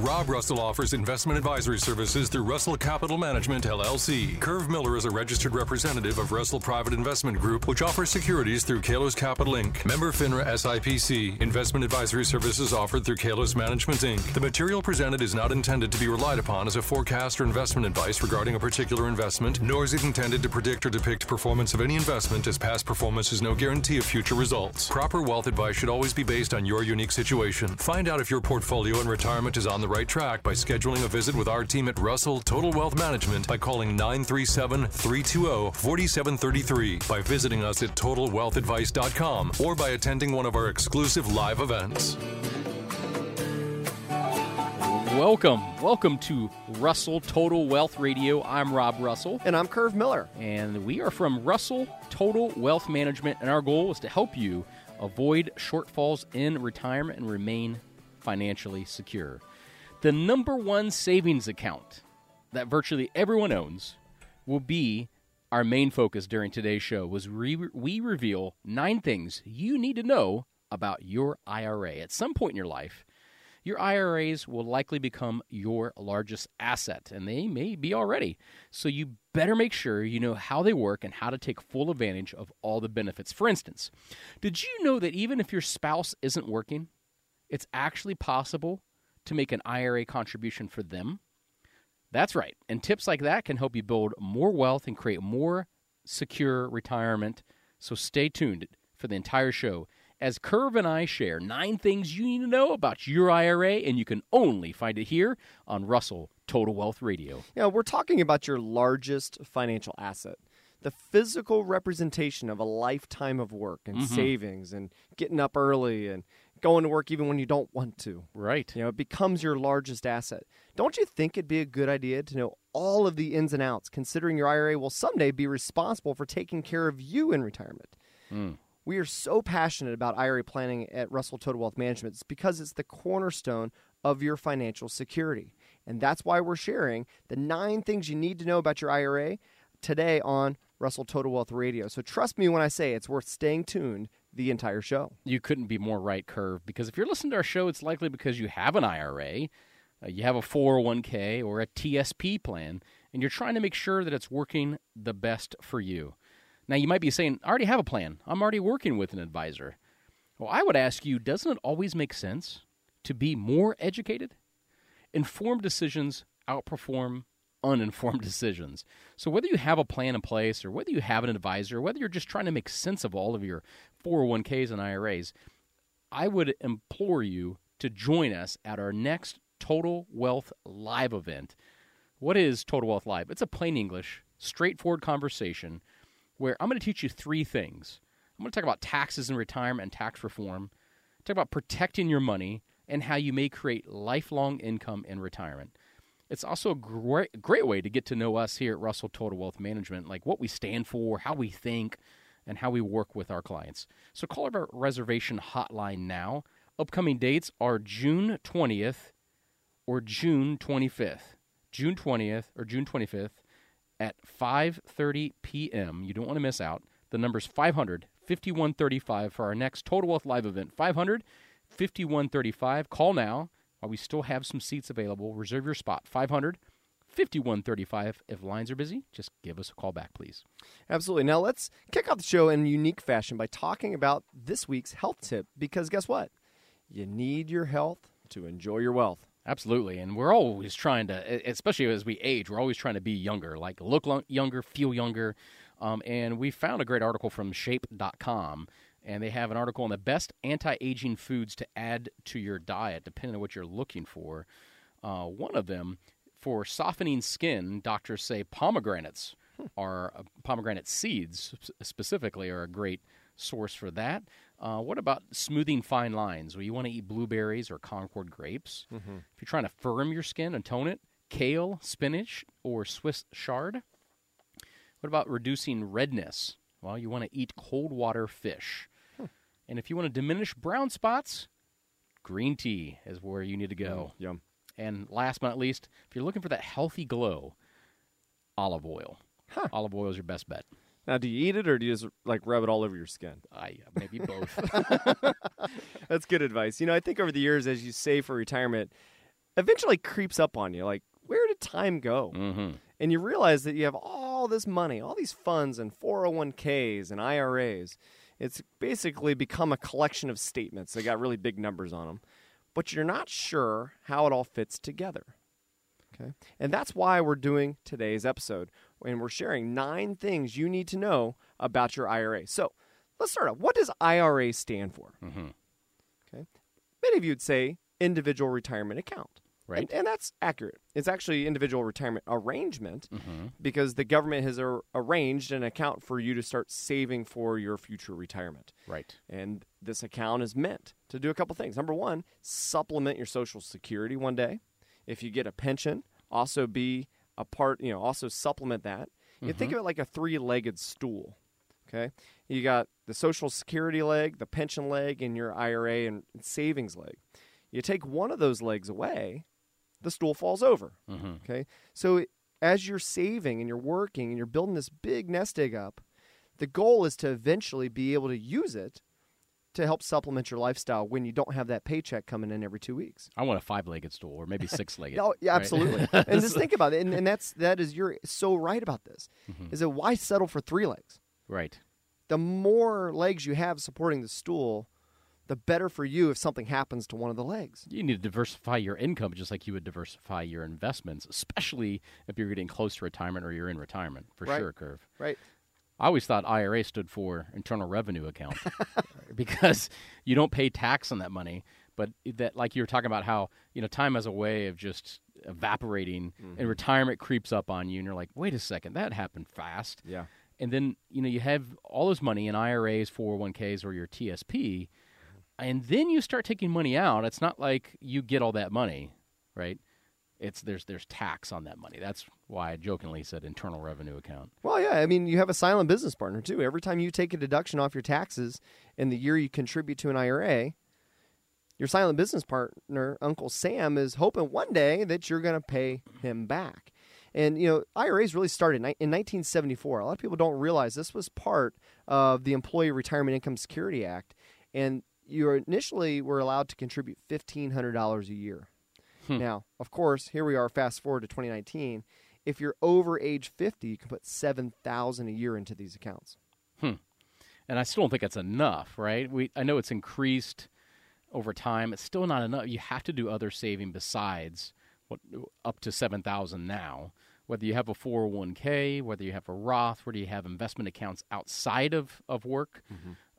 Rob Russell offers investment advisory services through Russell Capital Management LLC. Curve Miller is a registered representative of Russell Private Investment Group, which offers securities through Kalos Capital Inc. Member FINRA SIPC. Investment advisory services offered through Kalos Management Inc. The material presented is not intended to be relied upon as a forecast or investment advice regarding a particular investment, nor is it intended to predict or depict performance of any investment, as past performance is no guarantee of future results. Proper wealth advice should always be based on your unique situation. Find out if your portfolio and retirement is on the right track by scheduling a visit with our team at Russell Total Wealth Management by calling 937 320 4733, by visiting us at TotalWealthAdvice.com, or by attending one of our exclusive live events. Welcome, welcome to Russell Total Wealth Radio. I'm Rob Russell. And I'm Curve Miller. And we are from Russell Total Wealth Management, and our goal is to help you avoid shortfalls in retirement and remain financially secure. The number one savings account that virtually everyone owns will be our main focus during today's show was re- we reveal nine things you need to know about your IRA. At some point in your life, your IRAs will likely become your largest asset, and they may be already. So you better make sure you know how they work and how to take full advantage of all the benefits. For instance, did you know that even if your spouse isn't working, it's actually possible to make an IRA contribution for them? That's right. And tips like that can help you build more wealth and create more secure retirement. So stay tuned for the entire show as Curve and I share nine things you need to know about your IRA, and you can only find it here on Russell Total Wealth Radio. Yeah, we're talking about your largest financial asset. The physical representation of a lifetime of work and Mhm. savings and getting up early and going to work even when you don't want to. Right. You know, it becomes your largest asset. Don't you think it'd be a good idea to know all of the ins and outs, considering your IRA will someday be responsible for taking care of you in retirement? Mm. We are so passionate about IRA planning at Russell Total Wealth Management. It's because it's the cornerstone of your financial security. And that's why we're sharing the nine things you need to know about your IRA today on Russell Total Wealth Radio. So trust me when I say it's worth staying tuned the entire show. You couldn't be more right, Curve, because if you're listening to our show, it's likely because you have an IRA, uh, you have a 401k, or a TSP plan, and you're trying to make sure that it's working the best for you. Now, you might be saying, I already have a plan. I'm already working with an advisor. Well, I would ask you, doesn't it always make sense to be more educated? Informed decisions outperform uninformed decisions. So, whether you have a plan in place or whether you have an advisor, whether you're just trying to make sense of all of your 401ks and IRAs, I would implore you to join us at our next Total Wealth Live event. What is Total Wealth Live? It's a plain English, straightforward conversation where I'm going to teach you three things. I'm going to talk about taxes and retirement and tax reform, talk about protecting your money, and how you may create lifelong income in retirement. It's also a great, great way to get to know us here at Russell Total Wealth Management, like what we stand for, how we think, and how we work with our clients. So call our reservation hotline now. Upcoming dates are June 20th or June 25th. June 20th or June 25th at 5:30 p.m. You don't want to miss out. The number's 500 5135 for our next Total Wealth Live event. 500 5135. Call now while we still have some seats available. Reserve your spot. 500 5135. If lines are busy, just give us a call back, please. Absolutely. Now let's kick off the show in unique fashion by talking about this week's health tip because guess what? You need your health to enjoy your wealth. Absolutely. And we're always trying to, especially as we age, we're always trying to be younger, like look lo- younger, feel younger. Um, and we found a great article from shape.com. And they have an article on the best anti aging foods to add to your diet, depending on what you're looking for. Uh, one of them, for softening skin, doctors say pomegranates are uh, pomegranate seeds specifically are a great source for that. Uh, what about smoothing fine lines? Well, you want to eat blueberries or Concord grapes. Mm-hmm. If you're trying to firm your skin and tone it, kale, spinach, or Swiss chard. What about reducing redness? Well, you want to eat cold water fish. And if you want to diminish brown spots, green tea is where you need to go. Yum. And last but not least, if you're looking for that healthy glow, olive oil. Olive oil is your best bet. Now, do you eat it or do you just like rub it all over your skin? I maybe both. That's good advice. You know, I think over the years, as you save for retirement, eventually creeps up on you. Like, where did time go? hmm And you realize that you have all this money, all these funds and 401ks and IRAs. It's basically become a collection of statements. They got really big numbers on them, but you're not sure how it all fits together. Okay. And that's why we're doing today's episode. And we're sharing nine things you need to know about your IRA. So let's start out. What does IRA stand for? Mm-hmm. Okay. Many of you would say individual retirement account. Right. And, and that's accurate. It's actually individual retirement arrangement Mhm. because the government has ar- arranged an account for you to start saving for your future retirement. Right. And this account is meant to do a couple things. Number one, supplement your Social Security one day. If you get a pension, also be a part, you know, also supplement that. You think of it like a three legged stool. Okay. You got the Social Security leg, the pension leg, and your IRA and savings leg. You take one of those legs away, the stool falls over. Mhm. Okay. So as you're saving and you're working and you're building this big nest egg up, the goal is to eventually be able to use it to help supplement your lifestyle when you don't have that paycheck coming in every two weeks. I want a five-legged stool or maybe six-legged. Oh, yeah, absolutely. and just think about it. And, and that's that is you're so right about this. Mm-hmm. Is that why settle for three legs? right. The more legs you have supporting the stool, the better for you if something happens to one of the legs. You need to diversify your income just like you would diversify your investments, especially if you're getting close to retirement or you're in retirement, for Right. sure, Curve. Right. I always thought IRA stood for Internal Revenue Account because you don't pay tax on that money. But that, like you were talking about, how you know time has a way of just evaporating, and mm-hmm. retirement creeps up on you, and you're like, wait a second, that happened fast. Yeah. And then you know you have all this money in IRAs, 401ks, or your TSP, and then you start taking money out. It's not like you get all that money, right? It's there's there's tax on that money. That's why I jokingly said Internal Revenue Account. Well, yeah. I mean, you have a silent business partner too. Every time you take a deduction off your taxes in the year you contribute to an IRA, your silent business partner, Uncle Sam, is hoping one day that you're going to pay him back. And you know, IRAs really started in 1974. A lot of people don't realize this was part of the Employee Retirement Income Security Act, and you initially were allowed to contribute $1,500 a year. Now, of course, here we are. Fast forward to 2019. If you're over age 50, you can put 7,000 a year into these accounts. Hmm. and I still don't think that's enough, right? We I know it's increased over time. It's still not enough. You have to do other saving besides what up to seven thousand now. Whether you have a four hundred one k, whether you have a Roth, whether you have investment accounts outside of of work,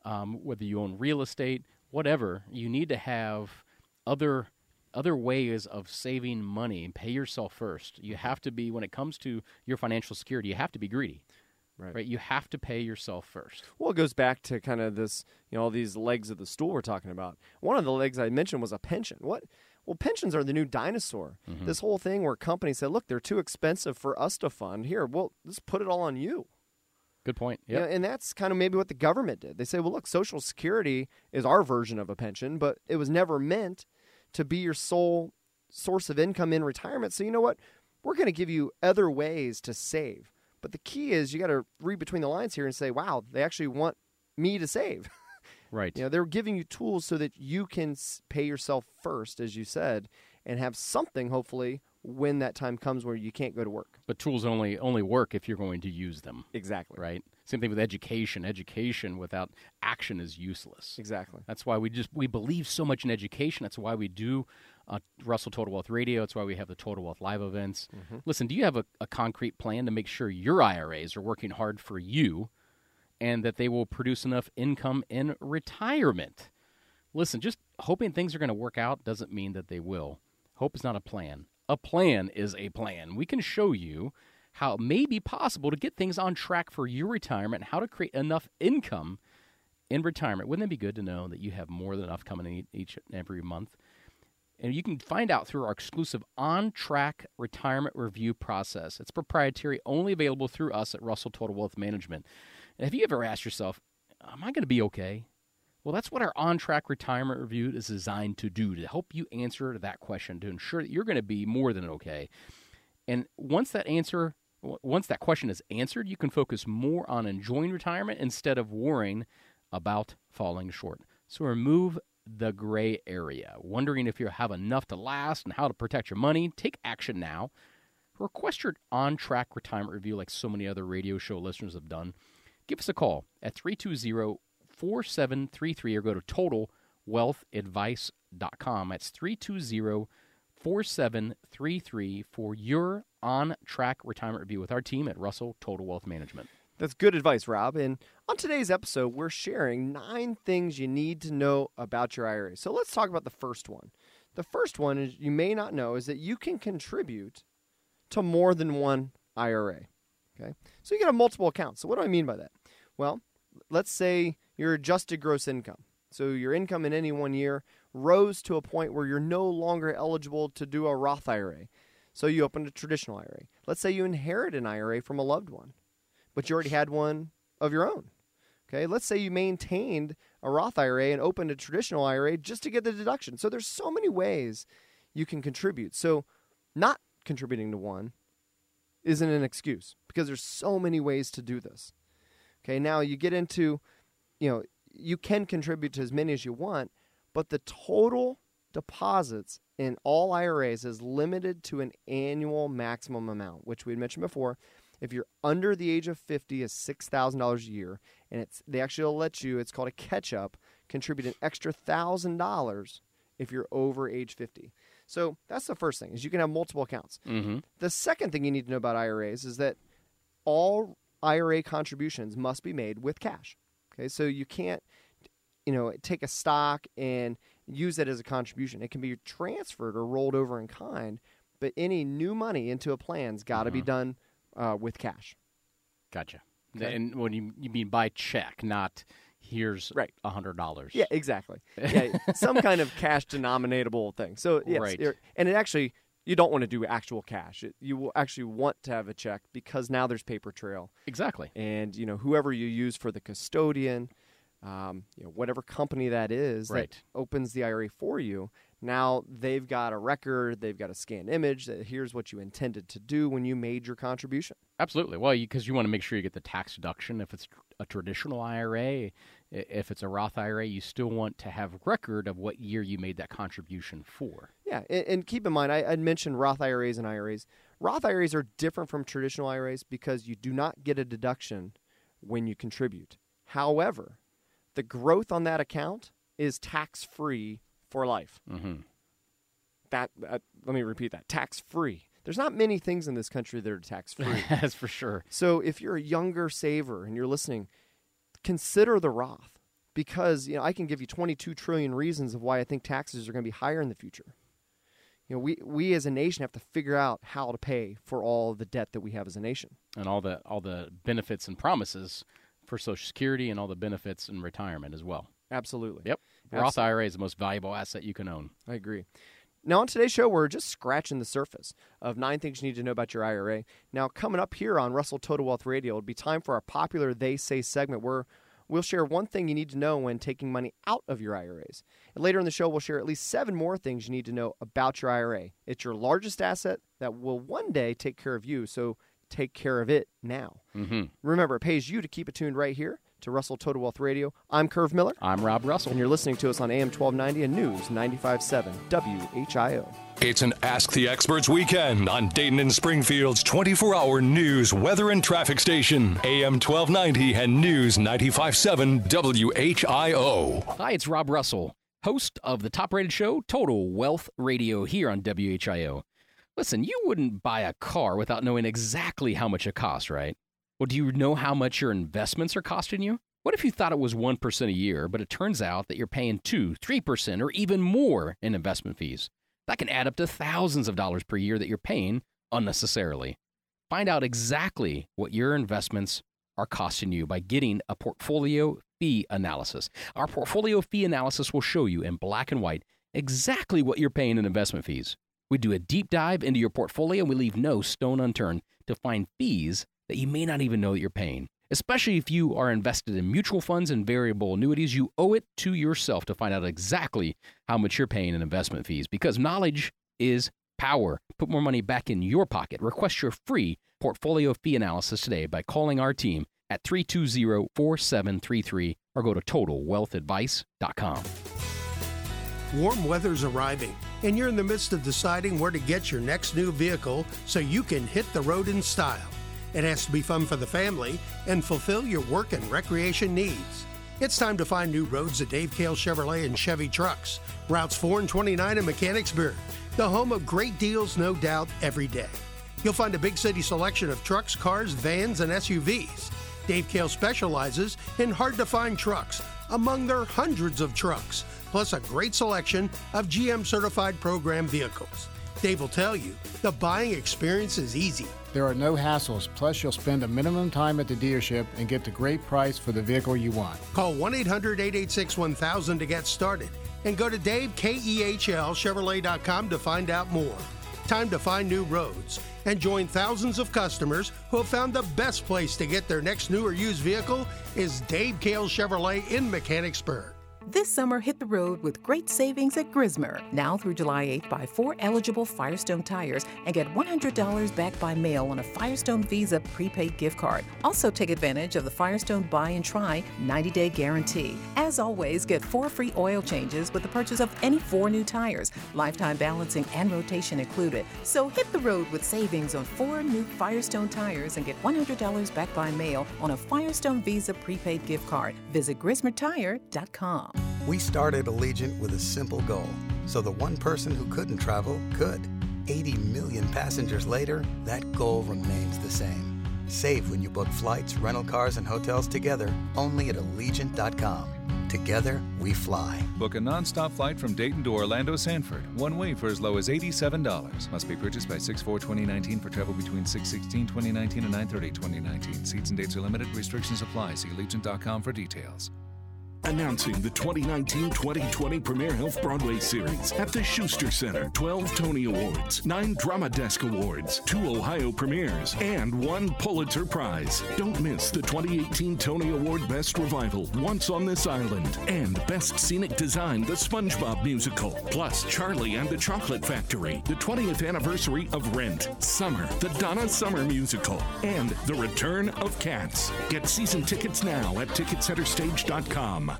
um, whether you own real estate, whatever, you need to have other other ways of saving money and pay yourself first. You mm-hmm. have to be when it comes to your financial security, you have to be greedy. Right. You have to pay yourself first. Well, it goes back to kind of this, you know, all these legs of the stool we're talking about. One of the legs I mentioned was a pension. What? Well, pensions are the new dinosaur. Mm-hmm. This whole thing where companies said, "Look, they're too expensive for us to fund. Here, well, let's put it all on you." Good point. You know, and that's kind of maybe what the government did. They say, well, look, Social Security is our version of a pension, but it was never meant to be your sole source of income in retirement. So, you know what? We're going to give you other ways to save. But the key is you got to read between the lines here and say, wow, they actually want me to save. Right. You know, they're giving you tools so that you can pay yourself first, as you said, and have something, hopefully, when that time comes where you can't go to work. But tools only only work if you're going to use them. Exactly. Right. Same thing with education. Education without action is useless. Exactly. That's why we just we believe so much in education. That's why we do uh, Russell Total Wealth Radio. That's why we have the Total Wealth live events. Listen, do you have a, a concrete plan to make sure your IRAs are working hard for you, and that they will produce enough income in retirement? Listen, just hoping things are going to work out doesn't mean that they will. Hope is not a plan. A plan is a plan. We can show you how it may be possible to get things on track for your retirement, how to create enough income in retirement, wouldn't it be good to know that you have more than enough coming in each and every month? And you can find out through our exclusive on track retirement review process. It's proprietary, only available through us at Russell Total Wealth Management. And have you ever asked yourself, Am I going to be okay? Well, that's what our on track retirement review is designed to do to help you answer that question, to ensure that you're going to be more than okay. And once that answer, once that question is answered, you can focus more on enjoying retirement instead of worrying about falling short. So remove the gray area, wondering if you have enough to last and how to protect your money. Take action now. Request your on track retirement review like so many other radio show listeners have done. Give us a call at 320 4733 or go to totalwealthadvice.com. That's 320 4733 for your on track retirement review with our team at Russell Total Wealth Management. That's good advice, Rob. And on today's episode, we're sharing nine things you need to know about your IRA. So let's talk about the first one. The first one is you may not know is that you can contribute to more than one IRA. Okay. So you can have multiple accounts. So what do I mean by that? Well, let's say your adjusted gross income. So your income in any one year rose to a point where you're no longer eligible to do a Roth IRA. So you opened a traditional IRA. Let's say you inherit an IRA from a loved one but you already had one of your own. Okay, let's say you maintained a Roth IRA and opened a traditional IRA just to get the deduction. So there's so many ways you can contribute. So not contributing to one isn't an excuse because there's so many ways to do this. Okay, now you get into, you know, you can contribute to as many as you want, but the total deposits in all IRAs is limited to an annual maximum amount, which we had mentioned before. If you're under the age of 50, is $6,000 a year, and it's they actually will let you, it's called a catch up, contribute an extra $1,000 if you're over age 50. So that's the first thing is you can have multiple accounts. Mm-hmm. The second thing you need to know about IRAs is that all IRA contributions must be made with cash. Okay, so you can't, you know, take a stock and use it as a contribution. It can be transferred or rolled over in kind, but any new money into a plan's got to be done uh, with cash. Gotcha. Okay. And when you, you mean by check, not here's Right. a hundred dollars. Yeah, exactly. Yeah, some kind of cash denominatable thing. So yes, Right. and it actually you don't want to do actual cash. It, you will actually want to have a check because now there's paper trail, Exactly. and you know whoever you use for the custodian, um, you know whatever company that is Right. that opens the IRA for you. Now they've got a record, they've got a scanned image that here's what you intended to do when you made your contribution. Absolutely. Well, because you, want to make sure you get the tax deduction. If it's a traditional IRA, if it's a Roth IRA, you still want to have record of what year you made that contribution for. Yeah, and, and keep in mind, I, I'd mentioned Roth IRAs and IRAs. Roth IRAs are different from traditional IRAs because you do not get a deduction when you contribute. However, the growth on that account is tax free for life. Mm-hmm. That uh, let me repeat that: tax free. There's not many things in this country that are tax free. That's for sure. So if you're a younger saver and you're listening, consider the Roth because you know I can give you 22 trillion reasons of why I think taxes are going to be higher in the future. You know, we we as a nation have to figure out how to pay for all the debt that we have as a nation. And all the all the benefits and promises for Social Security and all the benefits in retirement as well. Absolutely. Yep. Roth IRA is the most valuable asset you can own. I agree. Now, on today's show, we're just scratching the surface of nine things you need to know about your IRA. Now, coming up here on Russell Total Wealth Radio, it'll be time for our popular They Say segment where we'll share one thing you need to know when taking money out of your IRAs. And later in the show, we'll share at least seven more things you need to know about your IRA. It's your largest asset that will one day take care of you, so take care of it now. Mm-hmm. Remember, it pays you to keep it tuned right here to Russell Total Wealth Radio. I'm Curve Miller. I'm Rob Russell. And you're listening to us on AM 1290 and News 95.7 WHIO. It's an Ask the Experts weekend on Dayton and Springfield's 24 hour news, weather, and traffic station. AM 1290 and News 95.7 WHIO. Hi, it's Rob Russell, host of the top rated show, Total Wealth Radio, here on WHIO. Listen, you wouldn't buy a car without knowing exactly how much it costs, right? Well, do you know how much your investments are costing you? What if you thought it was 1% a year, but it turns out that you're paying 2, 3%, or even more in investment fees? That can add up to thousands of dollars per year that you're paying unnecessarily. Find out exactly what your investments are costing you by getting a portfolio fee analysis. Our portfolio fee analysis will show you in black and white exactly what you're paying in investment fees. We do a deep dive into your portfolio and we leave no stone unturned to find fees that you may not even know that you're paying. Especially if you are invested in mutual funds and variable annuities, you owe it to yourself to find out exactly how much you're paying in investment fees because knowledge is power. Put more money back in your pocket. Request your free portfolio fee analysis today by calling our team at 320 4733 or go to totalwealthadvice.com. Warm weather's arriving, and you're in the midst of deciding where to get your next new vehicle so you can hit the road in style. It has to be fun for the family and fulfill your work and recreation needs. It's time to find new roads at Dave Kehl Chevrolet and Chevy Trucks, routes 4 and 29 in Mechanicsburg, the home of great deals, no doubt, every day. You'll find a big city selection of trucks, cars, vans, and SUVs. Dave Kehl specializes in hard to find trucks among their hundreds of trucks, plus a great selection of GM certified program vehicles. Dave will tell you the buying experience is easy. There are no hassles, plus, you'll spend a minimum time at the dealership and get the great price for the vehicle you want. Call 1 800 886 1000 to get started and go to DaveKEHLChevrolet.com to find out more. Time to find new roads and join thousands of customers who have found the best place to get their next new or used vehicle is Dave Kehl Chevrolet in Mechanicsburg. This summer, hit the road with great savings at Grismer. Now through July 8th, buy four eligible Firestone tires and get $100 back by mail on a Firestone Visa prepaid gift card. Also, take advantage of the Firestone Buy and Try 90 day guarantee. As always, get four free oil changes with the purchase of any four new tires, lifetime balancing and rotation included. So hit the road with savings on four new Firestone tires and get $100 back by mail on a Firestone Visa prepaid gift card. Visit GrismerTire.com. We started Allegiant with a simple goal so the one person who couldn't travel could. 80 million passengers later, that goal remains the same. Save when you book flights, rental cars, and hotels together only at Allegiant.com. Together, we fly. Book a nonstop flight from Dayton to Orlando Sanford, one way for as low as $87. Must be purchased by 6 4 2019 for travel between 6 16 2019 and 9 30 2019. Seats and dates are limited, restrictions apply. See Allegiant.com for details. Announcing the 2019-2020 Premier Health Broadway Series at the Schuster Center. 12 Tony Awards, 9 Drama Desk Awards, 2 Ohio premieres, and 1 Pulitzer Prize. Don't miss the 2018 Tony Award Best Revival, Once on This Island, and Best Scenic Design, The SpongeBob Musical, plus Charlie and the Chocolate Factory, the 20th anniversary of Rent, Summer, the Donna Summer Musical, and The Return of Cats. Get season tickets now at TicketCenterStage.com.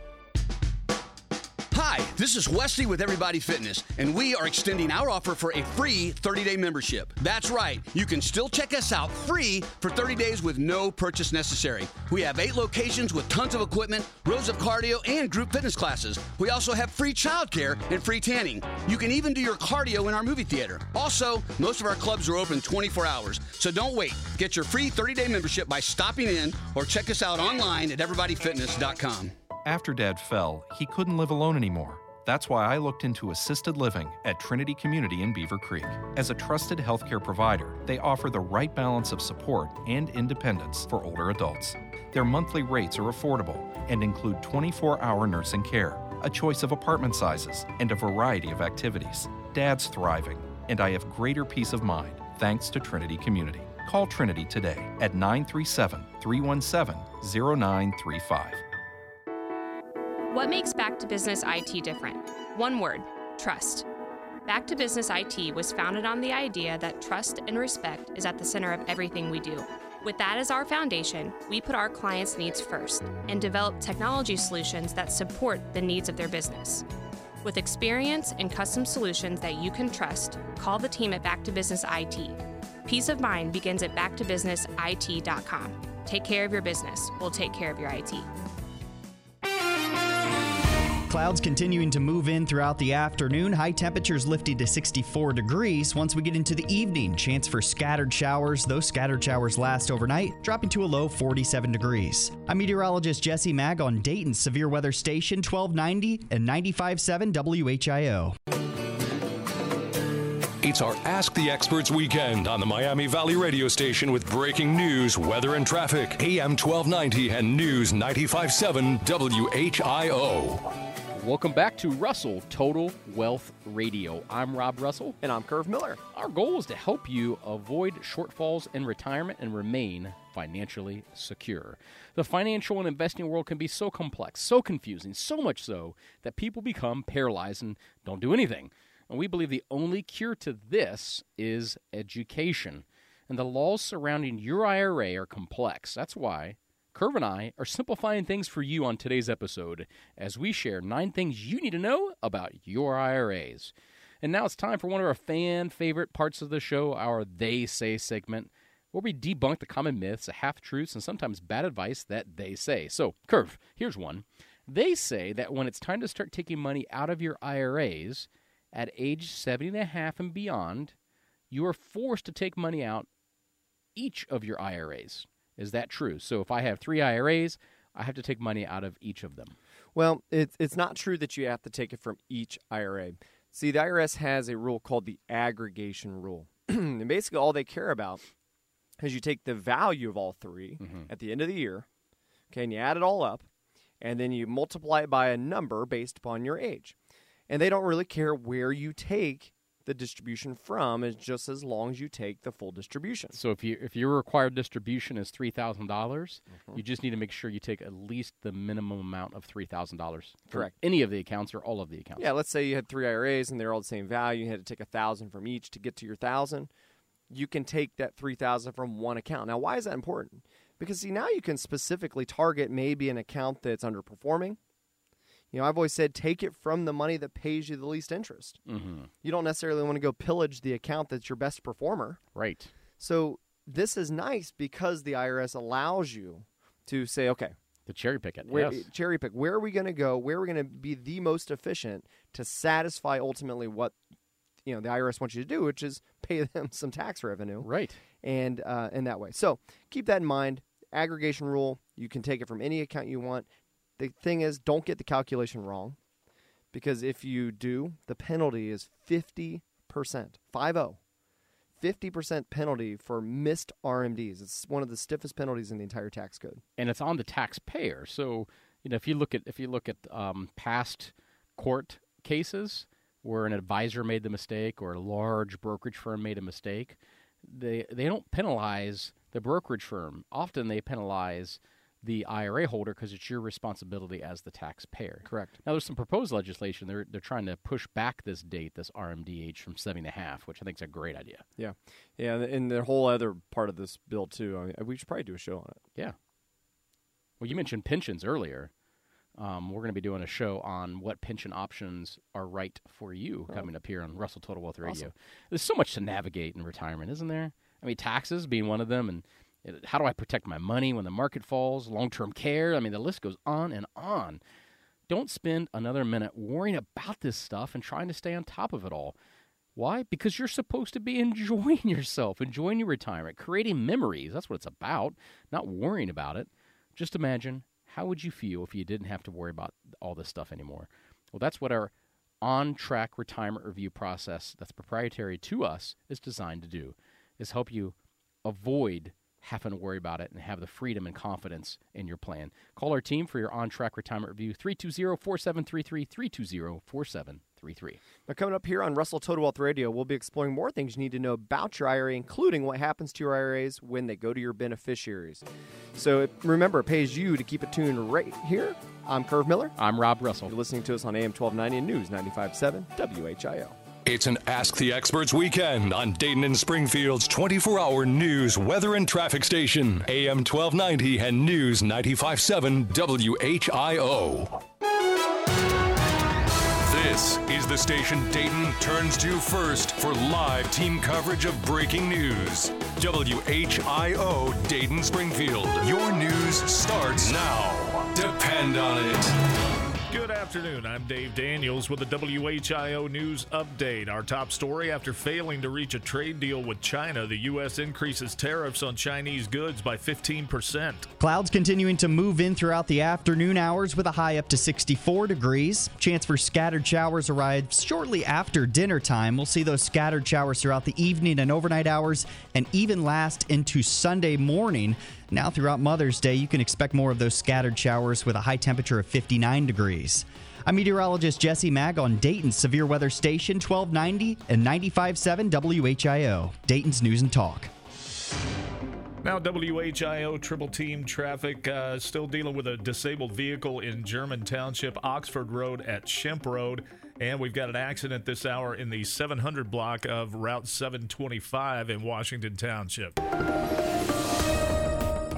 Hi, this is Wesley with Everybody Fitness, and we are extending our offer for a free 30 day membership. That's right, you can still check us out free for 30 days with no purchase necessary. We have eight locations with tons of equipment, rows of cardio, and group fitness classes. We also have free childcare and free tanning. You can even do your cardio in our movie theater. Also, most of our clubs are open 24 hours, so don't wait. Get your free 30 day membership by stopping in or check us out online at everybodyfitness.com. After Dad fell, he couldn't live alone anymore. That's why I looked into assisted living at Trinity Community in Beavercreek. As a trusted healthcare provider, they offer the right balance of support and independence for older adults. Their monthly rates are affordable and include 24 hour nursing care, a choice of apartment sizes, and a variety of activities. Dad's thriving, and I have greater peace of mind thanks to Trinity Community. Call Trinity today at 937 317 0935. What makes Back to Business IT different? One word trust. Back to Business IT was founded on the idea that trust and respect is at the center of everything we do. With that as our foundation, we put our clients' needs first and develop technology solutions that support the needs of their business. With experience and custom solutions that you can trust, call the team at Back to Business IT. Peace of mind begins at backtobusinessit.com. Take care of your business. We'll take care of your IT. Clouds continuing to move in throughout the afternoon. High temperatures lifting to 64 degrees. Once we get into the evening, chance for scattered showers. Those scattered showers last overnight, dropping to a low 47 degrees. I'm meteorologist Jesse Maag on Dayton's Severe Weather Station 1290 and 957 WHIO. It's our Ask the Experts weekend on the Miami Valley radio station with breaking news, weather, and traffic. AM 1290 and News 957 WHIO. Welcome back to Russell Total Wealth Radio. I'm Rob Russell. And I'm Curve Miller. Our goal is to help you avoid shortfalls in retirement and remain financially secure. The financial and investing world can be so complex, so confusing, so much so that people become paralyzed and don't do anything. And we believe the only cure to this is education. And the laws surrounding your IRA are complex. That's why Curve and I are simplifying things for you on today's episode as we share nine things you need to know about your IRAs. And now it's time for one of our fan favorite parts of the show, our They Say segment, where we debunk the common myths, the half truths, and sometimes bad advice that they say. So, Curve, here's one. They say that when it's time to start taking money out of your IRAs at age 70 and a half and beyond, you are forced to take money out each of your IRAs. Is that true? So if I have three IRAs, I have to take money out of each of them. Well, it's it's not true that you have to take it from each IRA. See, the IRS has a rule called the aggregation rule. and basically all they care about is you take the value of all 3 Mm-hmm. at the end of the year, okay, and you add it all up, and then you multiply it by a number based upon your age. And they don't really care where you take the distribution from, is just as long as you take the full distribution. So if you if your required distribution is three thousand dollars, Mhm. you just need to make sure you take at least the minimum amount of three thousand dollars. Correct. Any of the accounts or all of the accounts. Yeah, let's say you had three IRAs and they're all the same value. You had to take a thousand from each to get to your thousand. You can take that three thousand from one account. Now, why is that important? Because see, now you can specifically target maybe an account that's underperforming. You know, I've always said take it from the money that pays you the least interest. Mm-hmm. You don't necessarily want to go pillage the account that's your best performer. Right. So this is nice because the IRS allows you to say, okay, The cherry pick it. where, yes. cherry pick. Where are we going to go? Where are we going to be the most efficient to satisfy ultimately what you know the IRS wants you to do, which is pay them some tax revenue, right? And uh, in that way, so keep that in mind. Aggregation rule. You can take it from any account you want. The thing is, don't get the calculation wrong, because if you do, the penalty is fifty percent. Five zero. 50% penalty for missed RMDs. It's one of the stiffest penalties in the entire tax code. and it's on the taxpayer. So you know, if you look at if you look at um, past court cases where an advisor made the mistake or a large brokerage firm made a mistake, they they don't penalize the brokerage firm. Often they penalize the IRA holder because it's your responsibility as the taxpayer. Correct. Now there's some proposed legislation. They're they're trying to push back this date, this RMD age from seven and a half, which I think is a great idea. Yeah, yeah, and the whole other part of this bill too. I mean, we should probably do a show on it. Yeah. Well, you mentioned pensions earlier. Um, we're going to be doing a show on what pension options are right for you coming up here on Russell Total Wealth Radio. Awesome. There's so much to navigate in retirement, isn't there? I mean, taxes being one of them, and how do I protect my money when the market falls? Long term care. I mean, the list goes on and on. Don't spend another minute worrying about this stuff and trying to stay on top of it all. Why? Because you're supposed to be enjoying yourself, enjoying your retirement, creating memories. That's what it's about, not worrying about it. Just imagine how would you feel if you didn't have to worry about all this stuff anymore? Well, that's what our on track retirement review process that's proprietary to us is designed to do is help you avoid having to worry about it and have the freedom and confidence in your plan. Call our team for your on track retirement review 320-4733 320-4733. Now, coming up here on Russell Total Wealth Radio, we'll be exploring more things you need to know about your IRA, including what happens to your IRAs when they go to your beneficiaries. So it, remember, it pays you to keep it tuned right here. I'm Curve Miller. I'm Rob Russell. You're listening to us on AM 1290 and News 95.7 WHIO. It's an Ask the Experts weekend on Dayton and Springfield's 24 hour news, weather, and traffic station. AM 1290 and News 957 WHIO. This is the station Dayton turns to first for live team coverage of breaking news. WHIO Dayton Springfield. Your news starts now. Depend on it. Good afternoon. afternoon. I'm Dave Daniels with the WHIO News Update. Our top story after failing to reach a trade deal with China, the U.S. increases tariffs on Chinese goods by 15%. Clouds continuing to move in throughout the afternoon hours with a high up to 64 degrees. Chance for scattered showers arrives shortly after dinner time. We'll see those scattered showers throughout the evening and overnight hours and even last into Sunday morning. Now, throughout Mother's Day, you can expect more of those scattered showers with a high temperature of 59 degrees. I'm meteorologist Jesse Maag on Dayton's Severe Weather Station 1290 and 95.7 WHIO, Dayton's News and Talk. Now, WHIO triple team traffic uh, still dealing with a disabled vehicle in German Township, Oxford Road at Shemp Road. And we've got an accident this hour in the 700 block of Route 725 in Washington Township.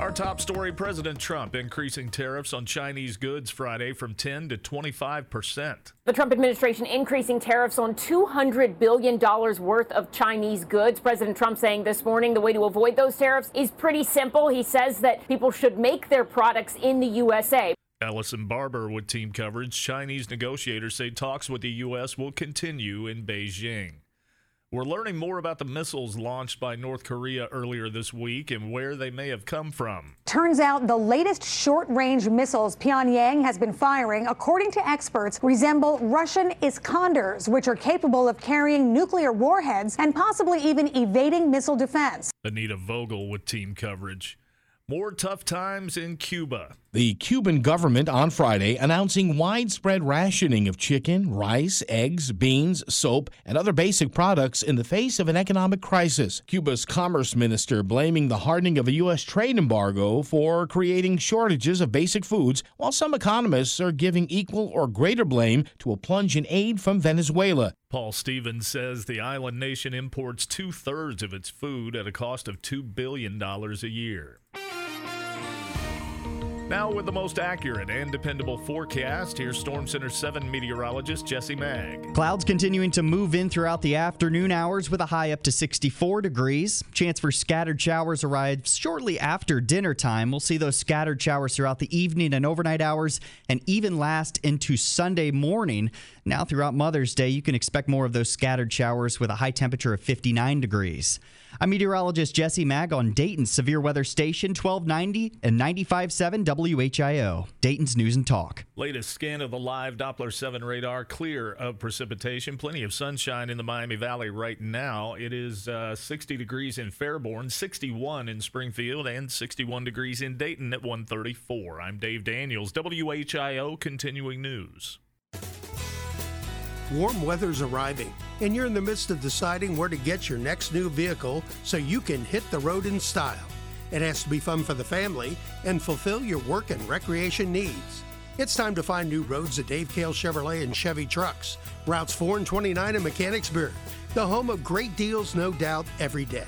Our top story President Trump increasing tariffs on Chinese goods Friday from 10 to 25 percent. The Trump administration increasing tariffs on $200 billion worth of Chinese goods. President Trump saying this morning the way to avoid those tariffs is pretty simple. He says that people should make their products in the USA. Allison Barber with team coverage. Chinese negotiators say talks with the U.S. will continue in Beijing. We're learning more about the missiles launched by North Korea earlier this week and where they may have come from. Turns out the latest short range missiles Pyongyang has been firing, according to experts, resemble Russian Iskanders, which are capable of carrying nuclear warheads and possibly even evading missile defense. Anita Vogel with team coverage. More tough times in Cuba. The Cuban government on Friday announcing widespread rationing of chicken, rice, eggs, beans, soap, and other basic products in the face of an economic crisis. Cuba's commerce minister blaming the hardening of a U.S. trade embargo for creating shortages of basic foods, while some economists are giving equal or greater blame to a plunge in aid from Venezuela. Paul Stevens says the island nation imports two thirds of its food at a cost of $2 billion a year. Now, with the most accurate and dependable forecast, here's Storm Center 7 meteorologist Jesse Maag. Clouds continuing to move in throughout the afternoon hours with a high up to 64 degrees. Chance for scattered showers arrives shortly after dinner time. We'll see those scattered showers throughout the evening and overnight hours and even last into Sunday morning. Now, throughout Mother's Day, you can expect more of those scattered showers with a high temperature of 59 degrees. I'm meteorologist Jesse Maag on Dayton's Severe Weather Station 1290 and 95.7 WHIO, Dayton's News and Talk. Latest scan of the live Doppler 7 radar clear of precipitation. Plenty of sunshine in the Miami Valley right now. It is uh, 60 degrees in Fairborn, 61 in Springfield, and 61 degrees in Dayton at 134. I'm Dave Daniels, WHIO Continuing News. Warm weather's arriving, and you're in the midst of deciding where to get your next new vehicle so you can hit the road in style. It has to be fun for the family and fulfill your work and recreation needs. It's time to find new roads at Dave Kehl Chevrolet and Chevy Trucks, routes 4 and 29 in Mechanicsburg, the home of great deals, no doubt, every day.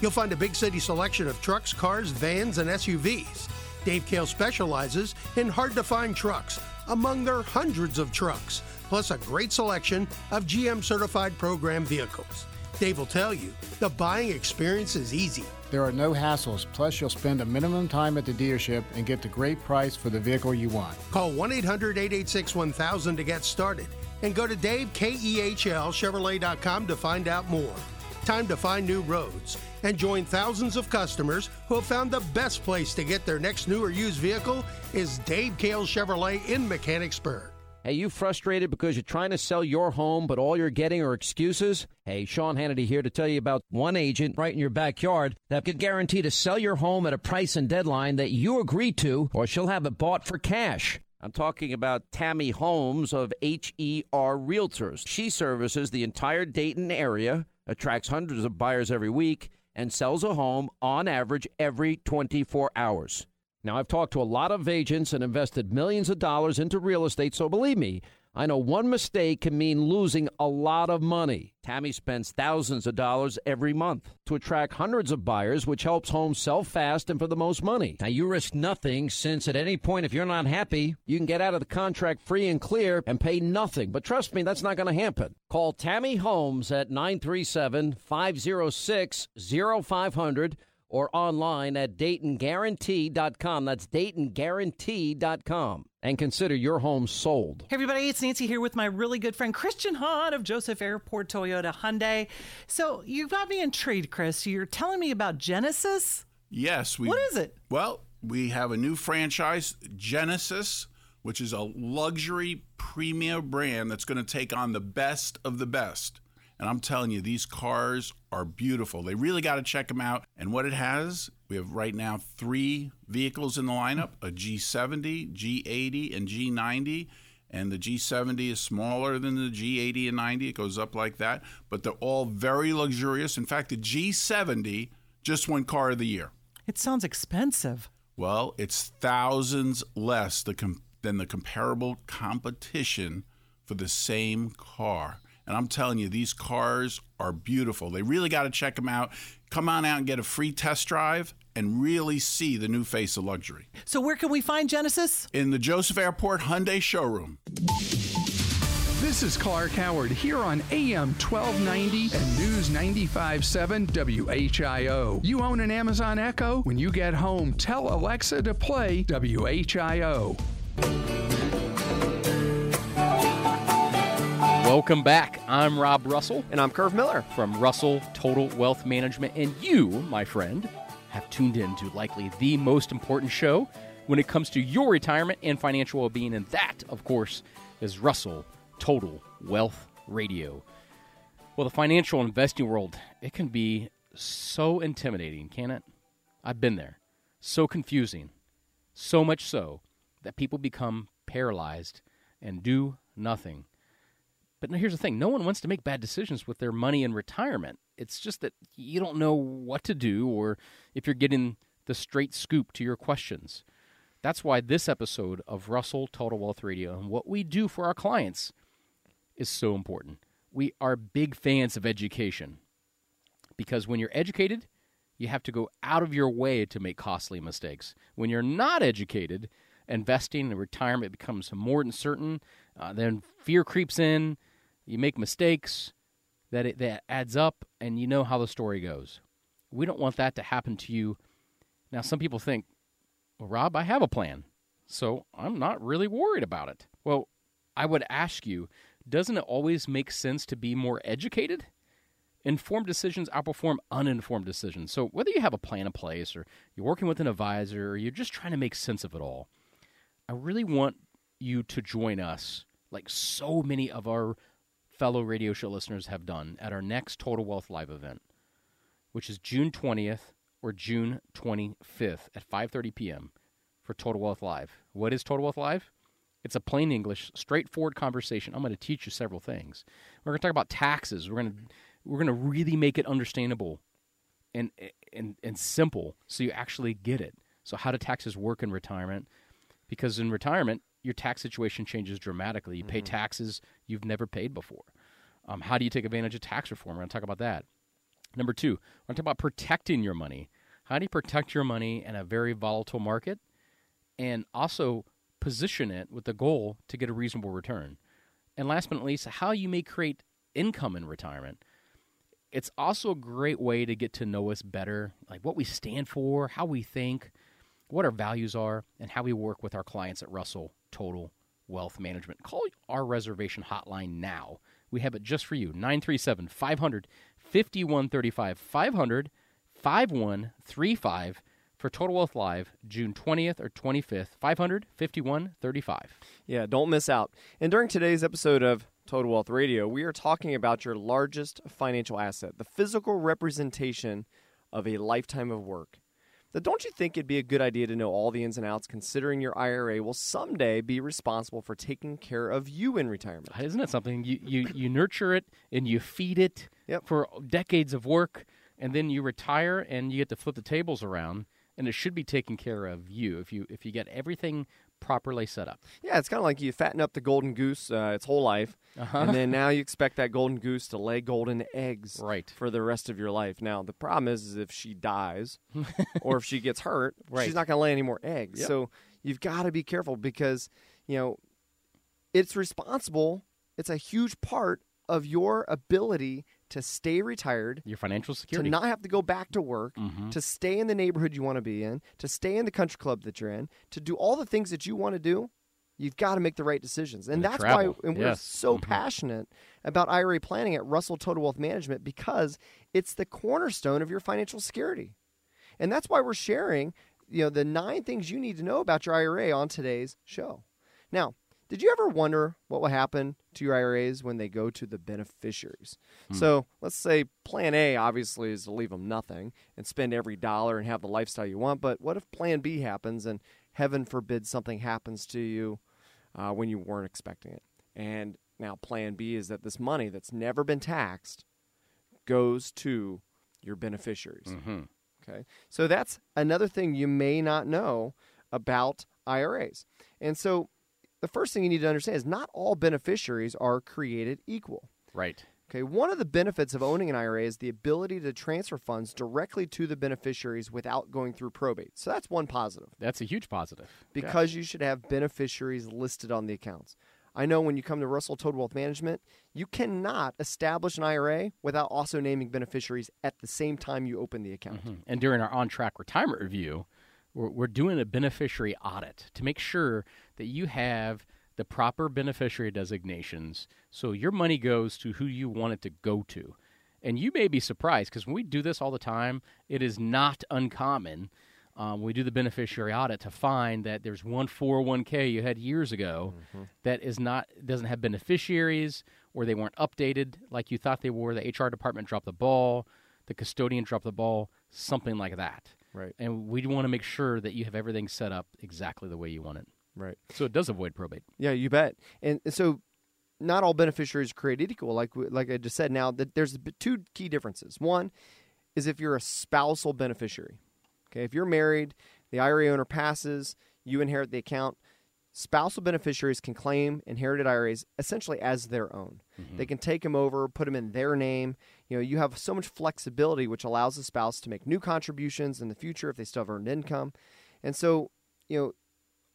You'll find a big city selection of trucks, cars, vans, and SUVs. Dave Kehl specializes in hard to find trucks among their hundreds of trucks, plus a great selection of GM certified program vehicles. Dave will tell you the buying experience is easy. There are no hassles, plus, you'll spend a minimum time at the dealership and get the great price for the vehicle you want. Call 1 800 886 1000 to get started and go to DaveKEHLChevrolet.com to find out more. Time to find new roads and join thousands of customers who have found the best place to get their next new or used vehicle is Dave Kehl Chevrolet in Mechanicsburg. Hey, you frustrated because you're trying to sell your home, but all you're getting are excuses? Hey, Sean Hannity here to tell you about one agent right in your backyard that could guarantee to sell your home at a price and deadline that you agree to, or she'll have it bought for cash. I'm talking about Tammy Holmes of HER Realtors. She services the entire Dayton area, attracts hundreds of buyers every week, and sells a home on average every 24 hours. Now, I've talked to a lot of agents and invested millions of dollars into real estate, so believe me, I know one mistake can mean losing a lot of money. Tammy spends thousands of dollars every month to attract hundreds of buyers, which helps homes sell fast and for the most money. Now, you risk nothing since at any point, if you're not happy, you can get out of the contract free and clear and pay nothing. But trust me, that's not going to happen. Call Tammy Holmes at 937 506 0500 or online at DaytonGuarantee.com. That's DaytonGuarantee.com. And consider your home sold. Hey everybody, it's Nancy here with my really good friend Christian Hahn of Joseph Airport Toyota Hyundai. So you got me intrigued, Chris. You're telling me about Genesis? Yes. We, What is it? Well, we have a new franchise, Genesis, which is a luxury premium brand that's going to take on the best of the best. And I'm telling you, these cars are beautiful. They really got to check them out. And what it has, we have right now three vehicles in the lineup a G70, G80, and G90. And the G70 is smaller than the G80 and 90. It goes up like that. But they're all very luxurious. In fact, the G70 just won Car of the Year. It sounds expensive. Well, it's thousands less than the comparable competition for the same car. And I'm telling you, these cars are beautiful. They really got to check them out. Come on out and get a free test drive and really see the new face of luxury. So where can we find Genesis? In the Joseph Airport Hyundai showroom. This is Clark Howard here on AM 1290 and News 95.7 WHIO. You own an Amazon Echo? When you get home, tell Alexa to play WHIO. Welcome back. I'm Rob Russell. And I'm Curve Miller. From Russell Total Wealth Management. And you, my friend, have tuned in to likely the most important show when it comes to your retirement and financial well being. And that, of course, is Russell Total Wealth Radio. Well, the financial investing world, it can be so intimidating, can it? I've been there. So confusing. So much so that people become paralyzed and do nothing. But here's the thing no one wants to make bad decisions with their money in retirement. It's just that you don't know what to do or if you're getting the straight scoop to your questions. That's why this episode of Russell Total Wealth Radio and what we do for our clients is so important. We are big fans of education because when you're educated, you have to go out of your way to make costly mistakes. When you're not educated, investing in retirement becomes more uncertain. Uh, then fear creeps in. You make mistakes. That it that adds up, and you know how the story goes. We don't want that to happen to you. Now, some people think, well, Rob, I have a plan, so I'm not really worried about it. Well, I would ask you, doesn't it always make sense to be more educated? Informed decisions outperform uninformed decisions. So, whether you have a plan in place, or you're working with an advisor, or you're just trying to make sense of it all, I really want you to join us, like so many of our fellow radio show listeners have done, at our next Total Wealth Live event, which is June 20th or June 25th at 5:30 p.m. for Total Wealth Live. What is Total Wealth Live? It's a plain English, straightforward conversation. I'm going to teach you several things. We're going to talk about taxes. We're going to we're going to really make it understandable and and and simple so you actually get it. So how do taxes work in retirement? Because in retirement, your tax situation changes dramatically. You pay Mm-hmm. taxes you've never paid before. Um, how do you take advantage of tax reform? We're going to talk about that. Number two, we're going to talk about protecting your money. How do you protect your money in a very volatile market and also position it with the goal to get a reasonable return? And last but not least, how you may create income in retirement. It's also a great way to get to know us better, like what we stand for, how we think, what our values are, and how we work with our clients at Russell Total Wealth Management. Call our reservation hotline now. We have it just for you 937 500 5135 500 5135 for Total Wealth Live, June 20th or 25th, 500 5135. Yeah, don't miss out. And during today's episode of Total Wealth Radio, we are talking about your largest financial asset, the physical representation of a lifetime of work. Now, don't you think it'd be a good idea to know all the ins and outs, considering your IRA will someday be responsible for taking care of you in retirement? Isn't it something? You, you, you nurture it and you feed it for decades of work, and then you retire and you get to flip the tables around, and it should be taking care of you if you if you get everything properly set up. Yeah, it's kind of like you fatten up the golden goose uh, its whole life, Uh-huh. and then now you expect that golden goose to lay golden eggs right. for the rest of your life. Now the problem is, is if she dies or if she gets hurt, Right. she's not going to lay any more eggs. Yep. So you've got to be careful because you know it's responsible. It's a huge part of your ability to stay retired, your financial security, to not have to go back to work, Mhm. to stay in the neighborhood you want to be in, to stay in the country club that you're in, to do all the things that you want to do, you've got to make the right decisions. And, And that's travel. why and we're Yes. so Mhm. passionate about IRA planning at Russell Total Wealth Management because it's the cornerstone of your financial security. And that's why we're sharing, you know, the nine things you need to know about your IRA on today's show. Now, did you ever wonder what will happen to your IRAs when they go to the beneficiaries? Hmm. So let's say plan A obviously is to leave them nothing and spend every dollar and have the lifestyle you want. But what if plan B happens and heaven forbid something happens to you uh, when you weren't expecting it? And now plan B is that this money that's never been taxed goes to your beneficiaries. Mhm. Okay. So that's another thing you may not know about IRAs. And so the first thing you need to understand is not all beneficiaries are created equal. Right. Okay, one of the benefits of owning an IRA is the ability to transfer funds directly to the beneficiaries without going through probate. So that's one positive That's a huge positive. because you should have beneficiaries listed on the accounts. I know when you come to Russell Total Wealth Management, you cannot establish an IRA without also naming beneficiaries at the same time you open the account. Mhm. And during our on track retirement review, we're, we're doing a beneficiary audit to make sure that you have the proper beneficiary designations so your money goes to who you want it to go to. And you may be surprised because when we do this all the time, it is not uncommon. Um, we do the beneficiary audit to find that there's one 401k you had years ago that is not doesn't have beneficiaries or they weren't updated like you thought they were. The HR department dropped the ball, the custodian dropped the ball, something like that. Right. And we want to make sure that you have everything set up exactly the way you want it. Right. So it does avoid probate. Yeah, you bet. And so, not all beneficiaries are created equal. Like like I just said. Now that there's two key differences. One is if you're a spousal beneficiary. Okay, if you're married, the IRA owner passes, you inherit the account. Spousal beneficiaries can claim inherited IRAs essentially as their own. Mm-hmm. They can take them over, put them in their name. You know, you have so much flexibility, which allows the spouse to make new contributions in the future if they still have earned income. And so, you know,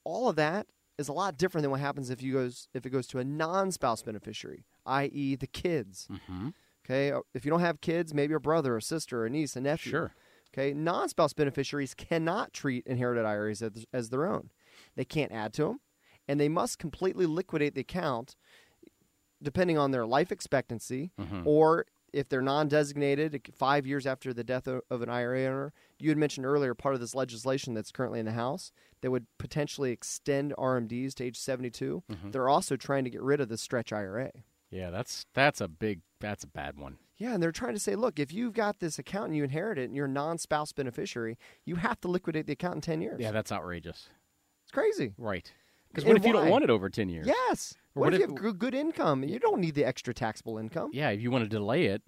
all of that is a lot different than what happens if you goes if it goes to a non-spouse beneficiary, i.e., the kids. Mm-hmm. Okay, Uh, if you don't have kids, maybe a brother, a sister, a niece, a nephew. Sure. Okay, non-spouse beneficiaries cannot treat inherited IRAs as, as their own. They can't add to them, and they must completely liquidate the account, depending on their life expectancy, Mhm. or if they're non-designated, five years after the death of, an IRA owner. You had mentioned earlier part of this legislation that's currently in the House that would potentially extend RMDs to age 72. Mhm. They're also trying to get rid of the stretch IRA. Yeah, that's that's a big that's a bad one. Yeah, and they're trying to say, look, if you've got this account and you inherit it and you're a non-spouse beneficiary, you have to liquidate the account in 10 years. Yeah, that's outrageous. It's crazy. Right. Because what if you don't want it over ten years? Yes. Or What, what if, if- you have good, good income? You don't need the extra taxable income. Yeah, if you want to delay it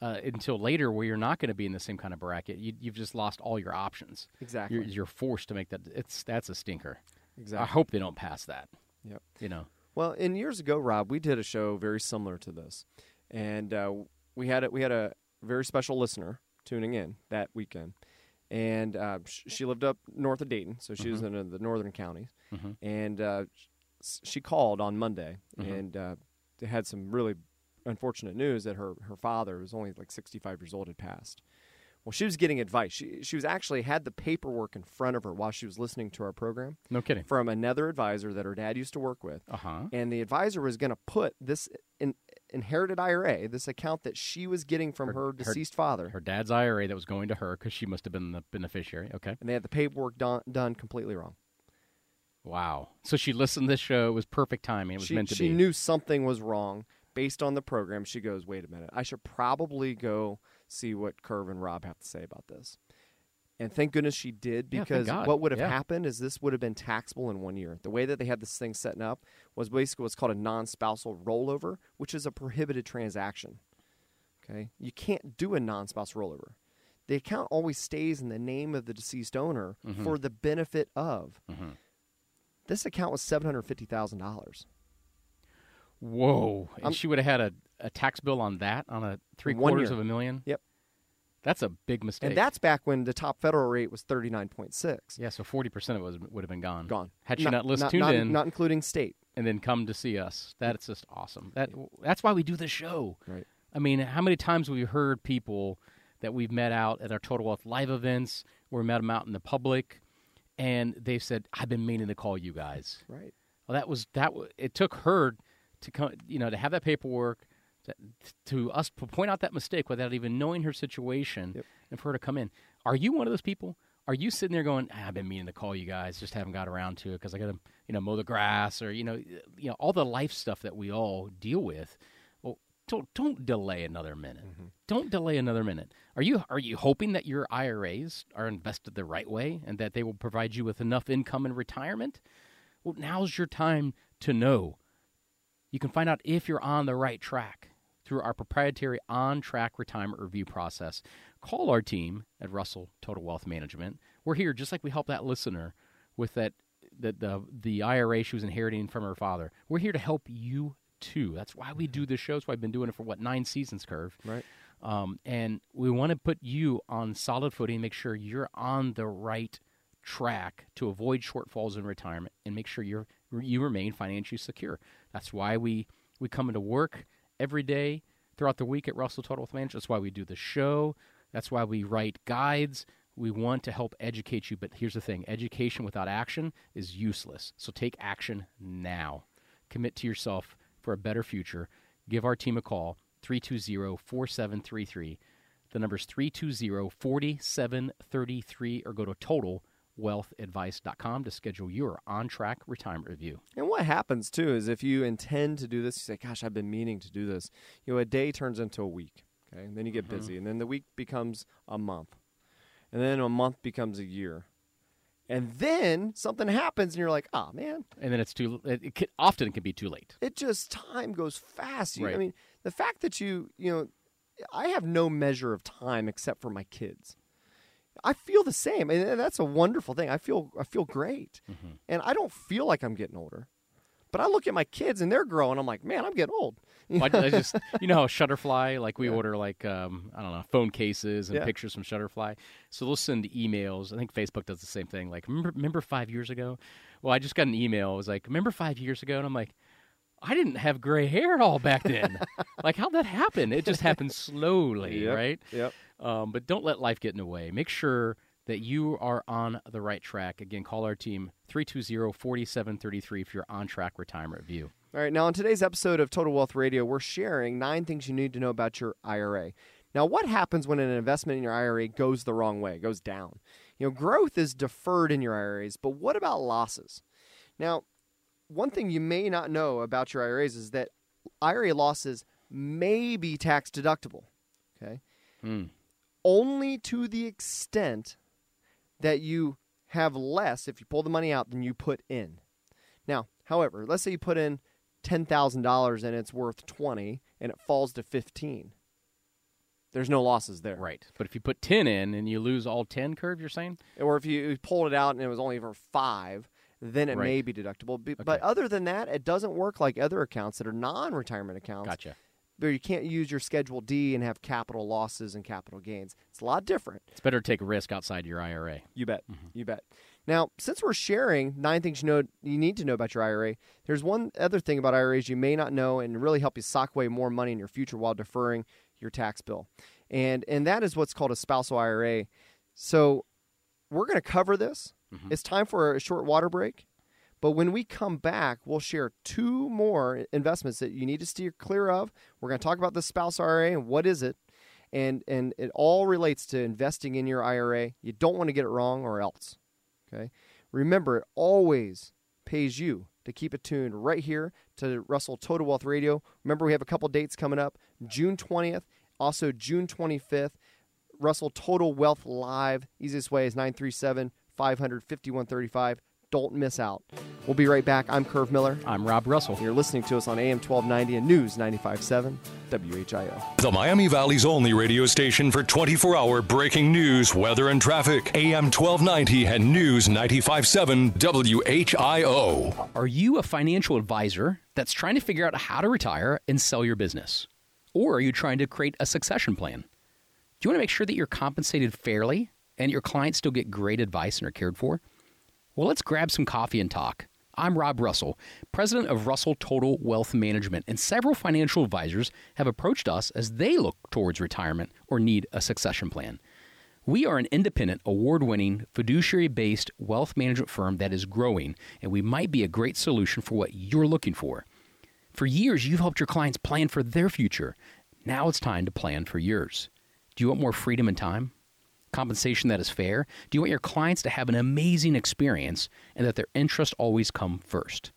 uh, until later, where you're not going to be in the same kind of bracket, you, you've just lost all your options. Exactly. You're, you're forced to make that. It's that's a stinker. Exactly. I hope they don't pass that. Yep. You know. Well, in years ago, Rob, we did a show very similar to this, and uh, we had a, we had a very special listener tuning in that weekend, and uh, sh- she lived up north of Dayton, so she was Mhm. in the northern counties, Mhm. and uh, s- she called on Monday, Mhm. and uh, they had some really unfortunate news that her her father, who was only like 65 years old, had passed. Well, she was getting advice. She she was actually had the paperwork in front of her while she was listening to our program. No kidding. From another advisor that her dad used to work with. Uh-huh. And the advisor was going to put this in, inherited IRA, this account that she was getting from her, deceased father. Her dad's IRA that was going to her because she must have been the beneficiary. Okay. And they had the paperwork done, done completely wrong. Wow. So she listened to this show. It was perfect timing. It was she meant to she be. She knew something was wrong based on the program. She goes, wait a minute, I should probably go see what Curve and Rob have to say about this. And thank goodness she did because yeah, what would have yeah. happened is this would have been taxable in one year. The way that they had this thing set up was basically what's called a non spousal rollover, which is a prohibited transaction. Okay. You can't do a non spousal rollover. The account always stays in the name of the deceased owner mm-hmm. for the benefit of. Mm-hmm. This account was $750,000. Whoa. And I'm- she would have had a, a tax bill on that on a three quarters of a million. Yep. That's a big mistake. And that's back when the top federal rate was thirty nine point six. yeah. So forty percent of it was, would have been gone. Gone. Had she Not- not, listened tuned not- in, not including state, and then come to see us. That's just awesome. That that's why we do this show. Right. I mean, how many times have we heard people that we've met out at our Total Wealth live events, where we met them out in the public, and they've said, "I've been meaning to call you guys." Right. Well, that was that. It took her to come, you know, to have that paperwork, to, to us to point out that mistake without even knowing her situation, and for her to come in. Are you one of those people? Are you sitting there going, ah, "I've been meaning to call you guys, just haven't got around to it because I got to, you know, mow the grass or you know, you know, all the life stuff that we all deal with." Well, don't don't delay another minute. Don't delay another minute. Are you are you hoping that your IRAs are invested the right way and that they will provide you with enough income in retirement? Well, now's your time to know. You can find out if you're on the right track through our proprietary on track retirement review process. Call our team at Russell Total Wealth Management. We're here just like we helped that listener with that the the, the IRA she was inheriting from her father. We're here to help you too. That's why we do this show. That's why I've been doing it for what nine seasons, Curve. Right. Um, and we want to put you on solid footing, make sure you're on the right track to avoid shortfalls in retirement, and make sure you're you remain financially secure. That's why we we come into work every day throughout the week at Russell Total Wealth Management. That's why we do the show. That's why we write guides. We want to help educate you, but here's the thing education without action is useless. So take action now. Commit to yourself for a better future. Give our team a call, 320 4733. The number is 320 4733, or go to totalwealthadvice.com to schedule your on track retirement review. And what happens too is if you intend to do this, you say, "Gosh, I've been meaning to do this." You know, a day turns into a week. Okay, and then you get Mhm. busy, and then the week becomes a month, and then a month becomes a year, and then something happens, and you're like, "Ah, man." And then it's too, it, it can, often it can be too late. It just time goes fast. You, I mean, the fact that you, you know, I have no measure of time except for my kids. I feel the same, and that's a wonderful thing. I feel I feel great, Mm-hmm. and I don't feel like I'm getting older. But I look at my kids and they're growing. I'm like, man, I'm getting old. Well, I, I just, you know how Shutterfly, like we order like um, I don't know phone cases and Yeah. pictures from Shutterfly. So they'll send emails. I think Facebook does the same thing. Like, remember, remember five years ago? Well, I just got an email. It was like, remember five years ago? And I'm like, I didn't have gray hair at all back then. like, how'd that happen? It just happened slowly, Yep, right? yep. Um, but don't let life get in the way. Make sure that you are on the right track. Again, call our team 320-4733 if you're on track retirement review. All right, now on today's episode of Total Wealth Radio, we're sharing nine things you need to know about your IRA. Now, what happens when an investment in your IRA goes the wrong way, goes down? You know, growth is deferred in your IRAs, but what about losses? Now, one thing you may not know about your IRAs is that IRA losses may be tax deductible. Okay? Hmm. Only to the extent that you have less if you pull the money out than you put in. Now, however, let's say you put in ten thousand dollars and it's worth twenty, and it falls to fifteen. There's no losses there, right? But if you put ten in and you lose all ten, curve, you're saying? Or if you pulled it out and it was only for five, then it may be deductible. But other than that, it doesn't work like other accounts that are non-retirement accounts. Gotcha. Where you can't use your Schedule D and have capital losses and capital gains. It's a lot different. It's better to take a risk outside your IRA. You bet. Mm-hmm. You bet. Now, since we're sharing nine things you know you need to know about your IRA, there's one other thing about IRAs you may not know and really help you sock away more money in your future while deferring your tax bill. And and that is what's called a spousal IRA. So we're going to cover this. Mm-hmm. It's time for a short water break. But when we come back, we'll share two more investments that you need to steer clear of. We're going to talk about the spouse IRA and what is it. And and it all relates to investing in your IRA. You don't want to get it wrong or else. Okay? Remember, it always pays you to keep it tuned right here to Russell Total Wealth Radio. Remember, we have a couple dates coming up June 20th, also June 25th. Russell Total Wealth Live. Easiest way is 937 500 5135. Don't miss out. We'll be right back. I'm Curve Miller. I'm Rob Russell. You're listening to us on AM 1290 and News 957 WHIO. The Miami Valley's only radio station for 24 hour breaking news, weather, and traffic. AM 1290 and News 957 WHIO. Are you a financial advisor that's trying to figure out how to retire and sell your business? Or are you trying to create a succession plan? Do you want to make sure that you're compensated fairly and your clients still get great advice and are cared for? Well, let's grab some coffee and talk. I'm Rob Russell, president of Russell Total Wealth Management, and several financial advisors have approached us as they look towards retirement or need a succession plan. We are an independent, award winning, fiduciary based wealth management firm that is growing, and we might be a great solution for what you're looking for. For years, you've helped your clients plan for their future. Now it's time to plan for yours. Do you want more freedom and time? Compensation that is fair? Do you want your clients to have an amazing experience and that their interests always come first?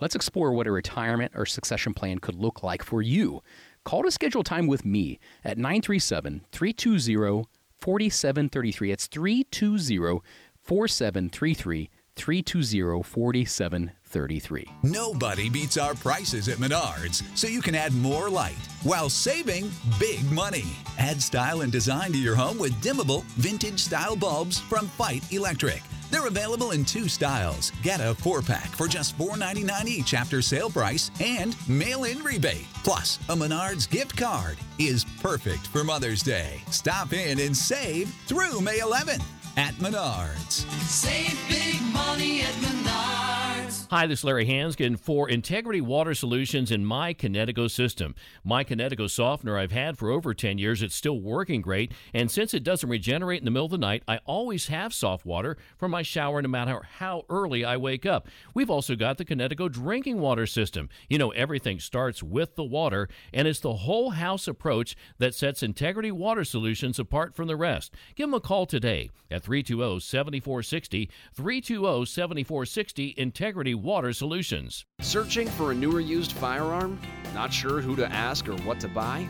Let's explore what a retirement or succession plan could look like for you. Call to schedule time with me at 937 320 4733. It's 320 4733. 320 4733. Nobody beats our prices at Menards, so you can add more light while saving big money. Add style and design to your home with dimmable, vintage style bulbs from Feit Electric. They're available in two styles. Get a four pack for just $4.99 each after sale price and mail in rebate. Plus, a Menards gift card is perfect for Mother's Day. Stop in and save through May 11th at Menards. Save big money at Menards. Hi, this is Larry Hansgen for Integrity Water Solutions in my Kinetico system. My Kinetico softener I've had for over 10 years. It's still working great. And since it doesn't regenerate in the middle of the night, I always have soft water for my shower no matter how early I wake up. We've also got the Kinetico drinking water system. You know, everything starts with the water, and it's the whole house approach that sets Integrity Water Solutions apart from the rest. Give them a call today at 320 7460. 320 7460 Integrity Water Solutions. Searching for a newer used firearm? Not sure who to ask or what to buy?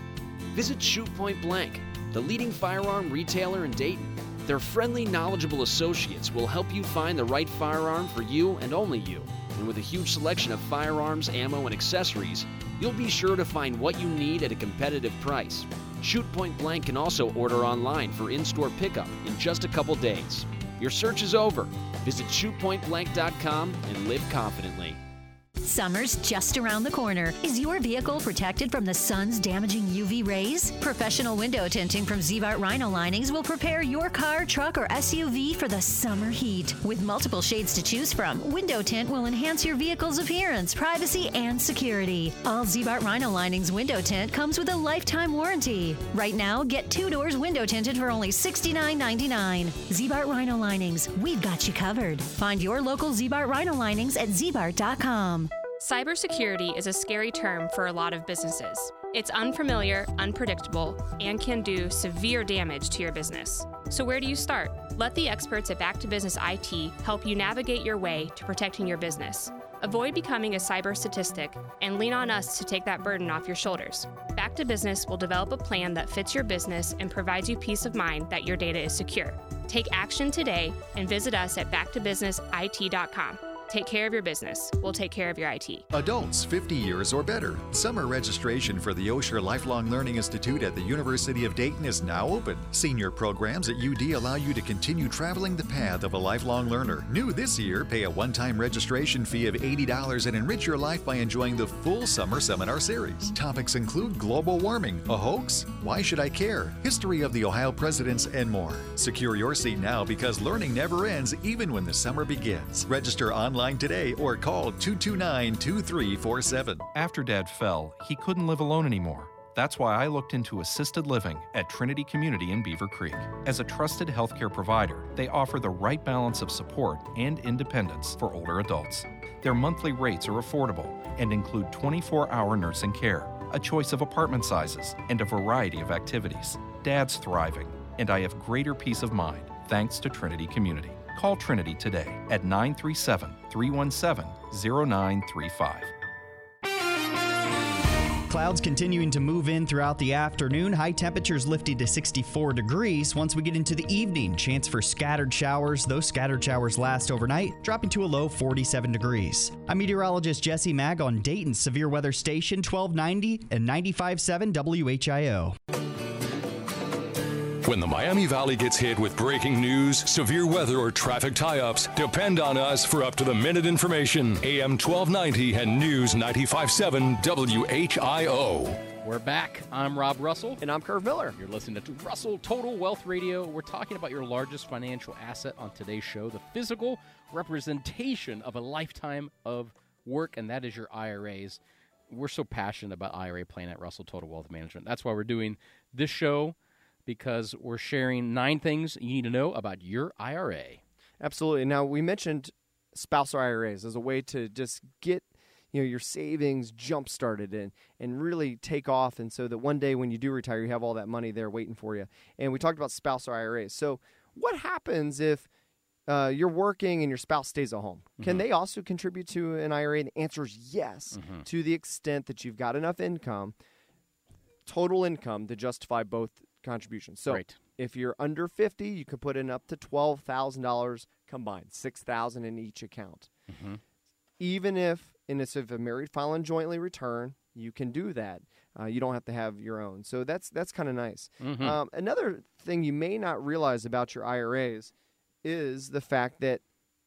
Visit Shoot Point Blank, the leading firearm retailer in Dayton. Their friendly, knowledgeable associates will help you find the right firearm for you and only you. And with a huge selection of firearms, ammo, and accessories, you'll be sure to find what you need at a competitive price. Shoot Point Blank can also order online for in store pickup in just a couple days. Your search is over. Visit shootpointblank.com and live confidently. Summer's just around the corner. Is your vehicle protected from the sun's damaging UV rays? Professional window tinting from Ziebart Rhino Linings will prepare your car, truck, or SUV for the summer heat. With multiple shades to choose from, window tint will enhance your vehicle's appearance, privacy, and security. All Ziebart Rhino Linings window tint comes with a lifetime warranty. Right now, get two doors window tinted for only $69.99. Ziebart Rhino Linings, we've got you covered. Find your local Ziebart Rhino Linings at ziebart.com. Cybersecurity is a scary term for a lot of businesses. It's unfamiliar, unpredictable, and can do severe damage to your business. So, where do you start? Let the experts at Back to Business IT help you navigate your way to protecting your business. Avoid becoming a cyber statistic and lean on us to take that burden off your shoulders. Back to Business will develop a plan that fits your business and provides you peace of mind that your data is secure. Take action today and visit us at backtobusinessit.com. Take care of your business. We'll take care of your IT. Adults 50 years or better. Summer registration for the Osher Lifelong Learning Institute at the University of Dayton is now open. Senior programs at UD allow you to continue traveling the path of a lifelong learner. New this year, pay a one time registration fee of $80 and enrich your life by enjoying the full summer seminar series. Topics include global warming, a hoax, why should I care, history of the Ohio presidents, and more. Secure your seat now because learning never ends even when the summer begins. Register online today or call 229 2347. After Dad fell, he couldn't live alone anymore. That's why I looked into assisted living at Trinity Community in Beavercreek. As a trusted healthcare provider, they offer the right balance of support and independence for older adults. Their monthly rates are affordable and include 24 hour nursing care, a choice of apartment sizes, and a variety of activities. Dad's thriving, and I have greater peace of mind thanks to Trinity Community. Call Trinity today at 937 317 0935. Clouds continuing to move in throughout the afternoon. High temperatures lifting to 64 degrees. Once we get into the evening, chance for scattered showers. Those scattered showers last overnight, dropping to a low 47 degrees. I'm meteorologist Jesse Maag on Dayton's Severe Weather Station 1290 and 95.7 WHIO. When the Miami Valley gets hit with breaking news, severe weather, or traffic tie ups, depend on us for up to the minute information. AM 1290 and News 957 WHIO. We're back. I'm Rob Russell. And I'm Curve Miller. You're listening to Russell Total Wealth Radio. We're talking about your largest financial asset on today's show, the physical representation of a lifetime of work, and that is your IRAs. We're so passionate about IRA planning at Russell Total Wealth Management. That's why we're doing this show because we're sharing nine things you need to know about your IRA. Absolutely. Now, we mentioned spousal IRAs as a way to just get you know your savings jump started and and really take off and so that one day when you do retire you have all that money there waiting for you and we talked about spousal iras so what happens if uh, you're working and your spouse stays at home can Mhm. they also contribute to an ira and the answer is yes Mhm. to the extent that you've got enough income total income to justify both contributions so Right. if you're under 50 you can put in up to $12000 combined 6000 in each account Mm-hmm. even if and if a married filing jointly return, you can do that. Uh, you don't have to have your own. So that's that's kind of nice. Mhm. Um, another thing you may not realize about your IRAs is the fact that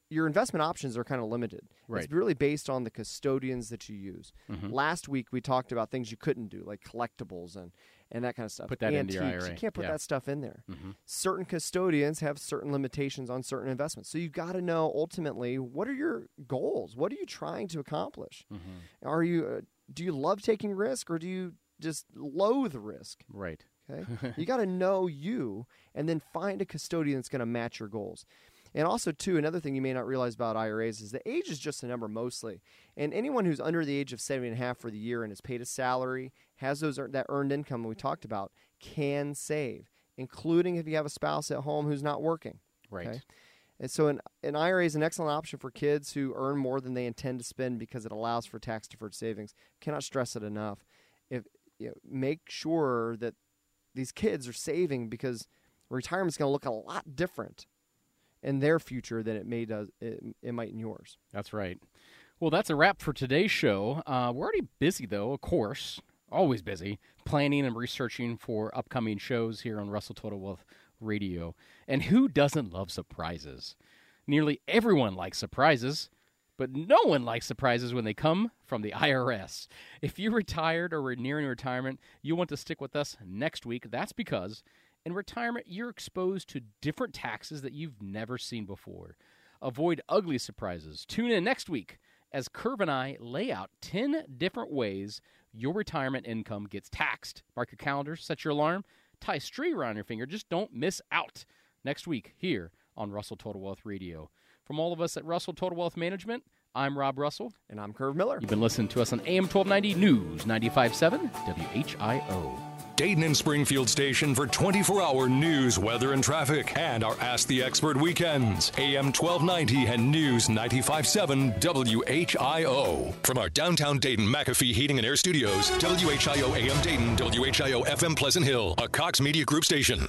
your investment options are kind of limited. Right. It's really based on the custodians that you use. Mhm. Last week we talked about things you couldn't do, like collectibles and, and that kind of stuff. Put that into Antiques. your You can't put Yeah. that stuff in there. Mhm. Certain custodians have certain limitations on certain investments. So you've got to know ultimately what are your goals? What are you trying to accomplish? Mm-hmm. Are you uh, do you love taking risk or do you just loathe risk? Right. Okay. you got to know you and then find a custodian that's going to match your goals. And also, too, another thing you may not realize about IRAs is the age is just a number mostly. And anyone who's under the age of 70 and a half for the year and is paid a salary, has those that earned income we talked about, can save, including if you have a spouse at home who's not working. Right. And so an, an IRA is an excellent option for kids who earn more than they intend to spend because it allows for tax deferred savings. Cannot stress it enough. If you know, make sure that these kids are saving because retirement's going to look a lot different in their future than it may does it, it might in yours. That's right. Well, that's a wrap for today's show. Uh, we're already busy, though, of course, always busy, planning and researching for upcoming shows here on Russell Total Wealth Radio. And who doesn't love surprises? Nearly everyone likes surprises, but no one likes surprises when they come from the IRS. If you're retired or nearing retirement, you want to stick with us next week. That's because in retirement, you're exposed to different taxes that you've never seen before. Avoid ugly surprises. Tune in next week as Curve and I lay out 10 different ways your retirement income gets taxed. Mark your calendar, set your alarm, tie a string around your finger. Just don't miss out next week here on Russell Total Wealth Radio. From all of us at Russell Total Wealth Management, I'm Rob Russell. And I'm Curve Miller. You've been listening to us on AM 1290 News 95.7 WHIO. Dayton and Springfield station for 24 hour news, weather, and traffic, and our Ask the Expert weekends. AM 1290 and News 95.7 WHIO. From our downtown Dayton McAfee Heating and Air Studios, WHIO AM Dayton, WHIO FM Pleasant Hill, a Cox Media Group station.